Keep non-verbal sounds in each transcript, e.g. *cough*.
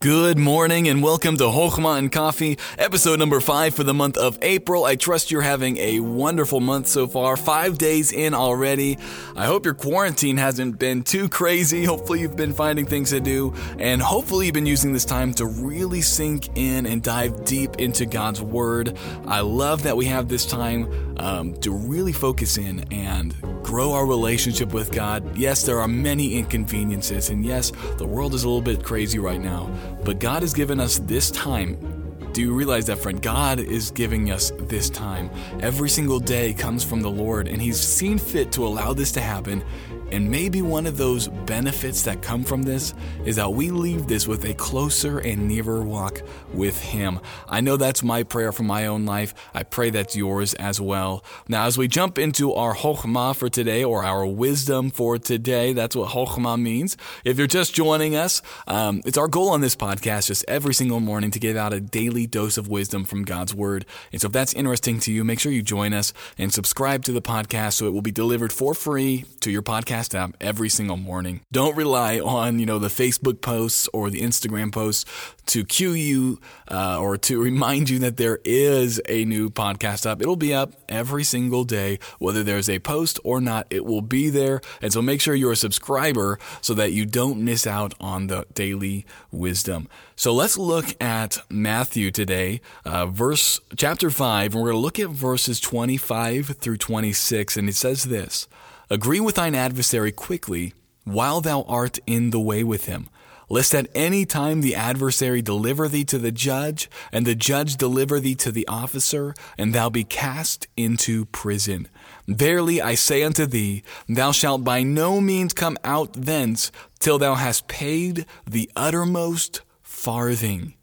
Good morning and welcome to Chokhmah and Coffee, episode number five for the month of April. I trust you're having a wonderful month so far, five days in already. I hope your quarantine hasn't been too crazy. Hopefully, you've been finding things to do, and hopefully, you've been using this time to really sink in and dive deep into God's Word. I love that we have this time um, to really focus in and grow our relationship with God. Yes, there are many inconveniences, and yes, the world is a little bit crazy right now. But God has given us this time. Do you realize that, friend? God is giving us this time. Every single day comes from the Lord, and He's seen fit to allow this to happen and maybe one of those benefits that come from this is that we leave this with a closer and nearer walk with Him. I know that's my prayer for my own life. I pray that's yours as well. Now, as we jump into our Chokhmah for today, or our wisdom for today, that's what Chokhmah means. If you're just joining us, um, it's our goal on this podcast just every single morning to give out a daily dose of wisdom from God's Word. And so if that's interesting to you, make sure you join us and subscribe to the podcast so it will be delivered for free to your podcast podcast app every single morning. Don't rely on, you know, the Facebook posts or the Instagram posts to cue you uh, or to *laughs* remind you that there is a new podcast up. It'll be up every single day, whether there's a post or not, it will be there. And so make sure you're a subscriber so that you don't miss out on the daily wisdom. So let's look at Matthew today, uh, verse chapter 5, and we're going to look at verses 25 through 26. And it says this. Agree with thine adversary quickly while thou art in the way with him, lest at any time the adversary deliver thee to the judge, and the judge deliver thee to the officer, and thou be cast into prison. Verily I say unto thee, thou shalt by no means come out thence till thou hast paid the uttermost farthing.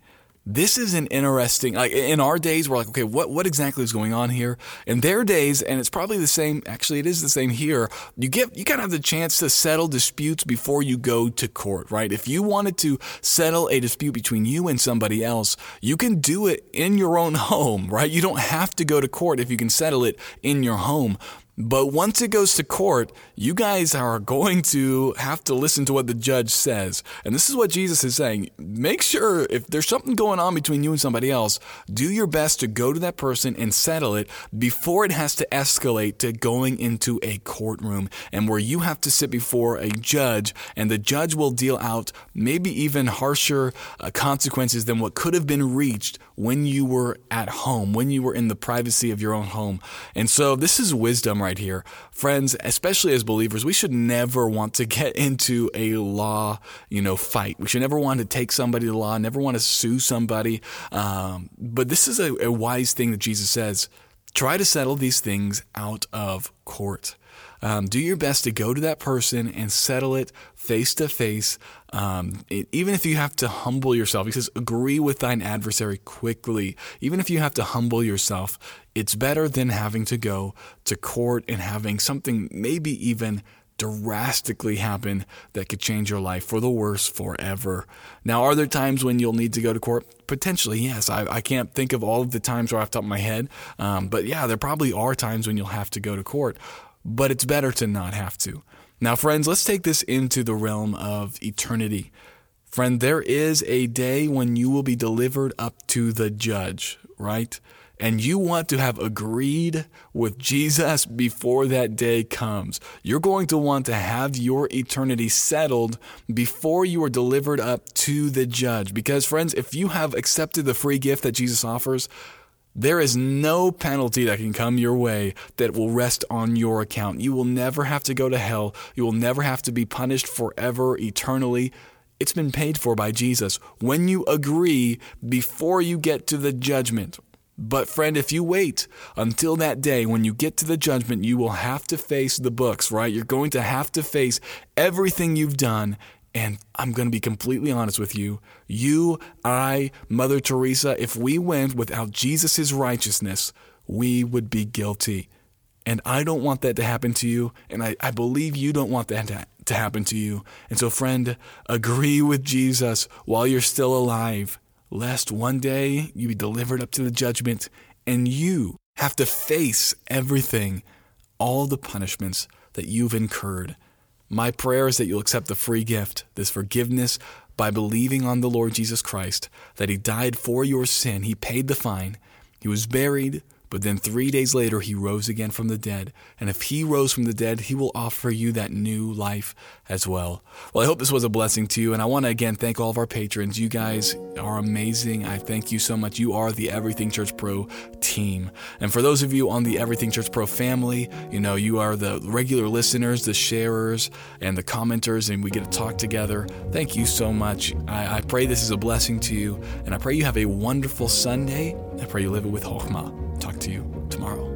This is an interesting, like in our days, we're like, okay, what, what exactly is going on here? In their days, and it's probably the same, actually, it is the same here. You get, you kind of have the chance to settle disputes before you go to court, right? If you wanted to settle a dispute between you and somebody else, you can do it in your own *laughs* home, right? You don't have to go to court if you can settle it in your home. But once it goes to court, you guys are going to have to listen to what the judge says. And this is what Jesus is saying. Make sure if there's something going on between you and somebody else, do your best to go to that person and settle it before it has to escalate to going into a courtroom and where you have to sit before a judge and the judge will deal out maybe even harsher uh, consequences than what could have been reached when you were at home, when you were in the privacy of your own home. And so this is wisdom right here. Friends, especially as believers, we should never want to get *laughs* into a law, you know, fight. We should never want to take somebody to law, never want to sue somebody. Um, but this is a, a wise thing that Jesus says. Try to settle these things out of court. Um, do your best to go to that person and settle it face to face. Even if you have to humble yourself, he says, agree with thine adversary quickly. Even if you have to humble yourself, it's better than having to go to court and having something maybe even drastically happen that could change your life for the worse forever. Now, are there times when you'll need to go to court? Potentially, yes. I, I can't think of all of the times right off the top of my head, um, but yeah, there probably are times when you'll have to go to court but it's better to not have to. Now, friends, let's take this into the realm of eternity. Friend, there is a day when you will be delivered up to the judge, right? And you want to have agreed with Jesus before that day comes. You're going to want to have your eternity settled before you are delivered up to the judge. Because, friends, if you have accepted the free gift that Jesus offers, there is no penalty that can come your way that will rest on your account. You will never have to go to hell. You will never have to be punished forever, eternally. It's been paid for by Jesus when you agree before you get to the judgment. But, friend, if you wait until that day when you get to the judgment, you will have to face the books, right? You're going to have to face everything you've done and I'm going to be completely honest with you. You, I, Mother Teresa, if we went without Jesus' righteousness, we would be guilty. And I don't want that to happen to you. And I, I believe you don't want that to, to happen to you. And so, friend, agree with Jesus while you're still alive, lest one day you be delivered up to the judgment and you have to face everything, all the punishments that you've incurred My prayer is that you'll accept the free gift, this forgiveness, by believing on the Lord Jesus Christ, that He died for your sin. He paid the fine. He was buried, but then three days later, he rose again from the dead. And if he rose from the dead, he will offer you that new life as well. Well, I hope this was a blessing to you. And I want to again thank all of our patrons. You guys are amazing. I thank you so much. You are the Everything Church Pro team. And for those of you on the Everything Church Pro family, you know, you are the regular listeners, the sharers, and the commenters, and we get to talk together. Thank you so much. I, I pray this is a blessing to you. And I pray you have a wonderful Sunday. I pray you live it with Chokhmah to you tomorrow.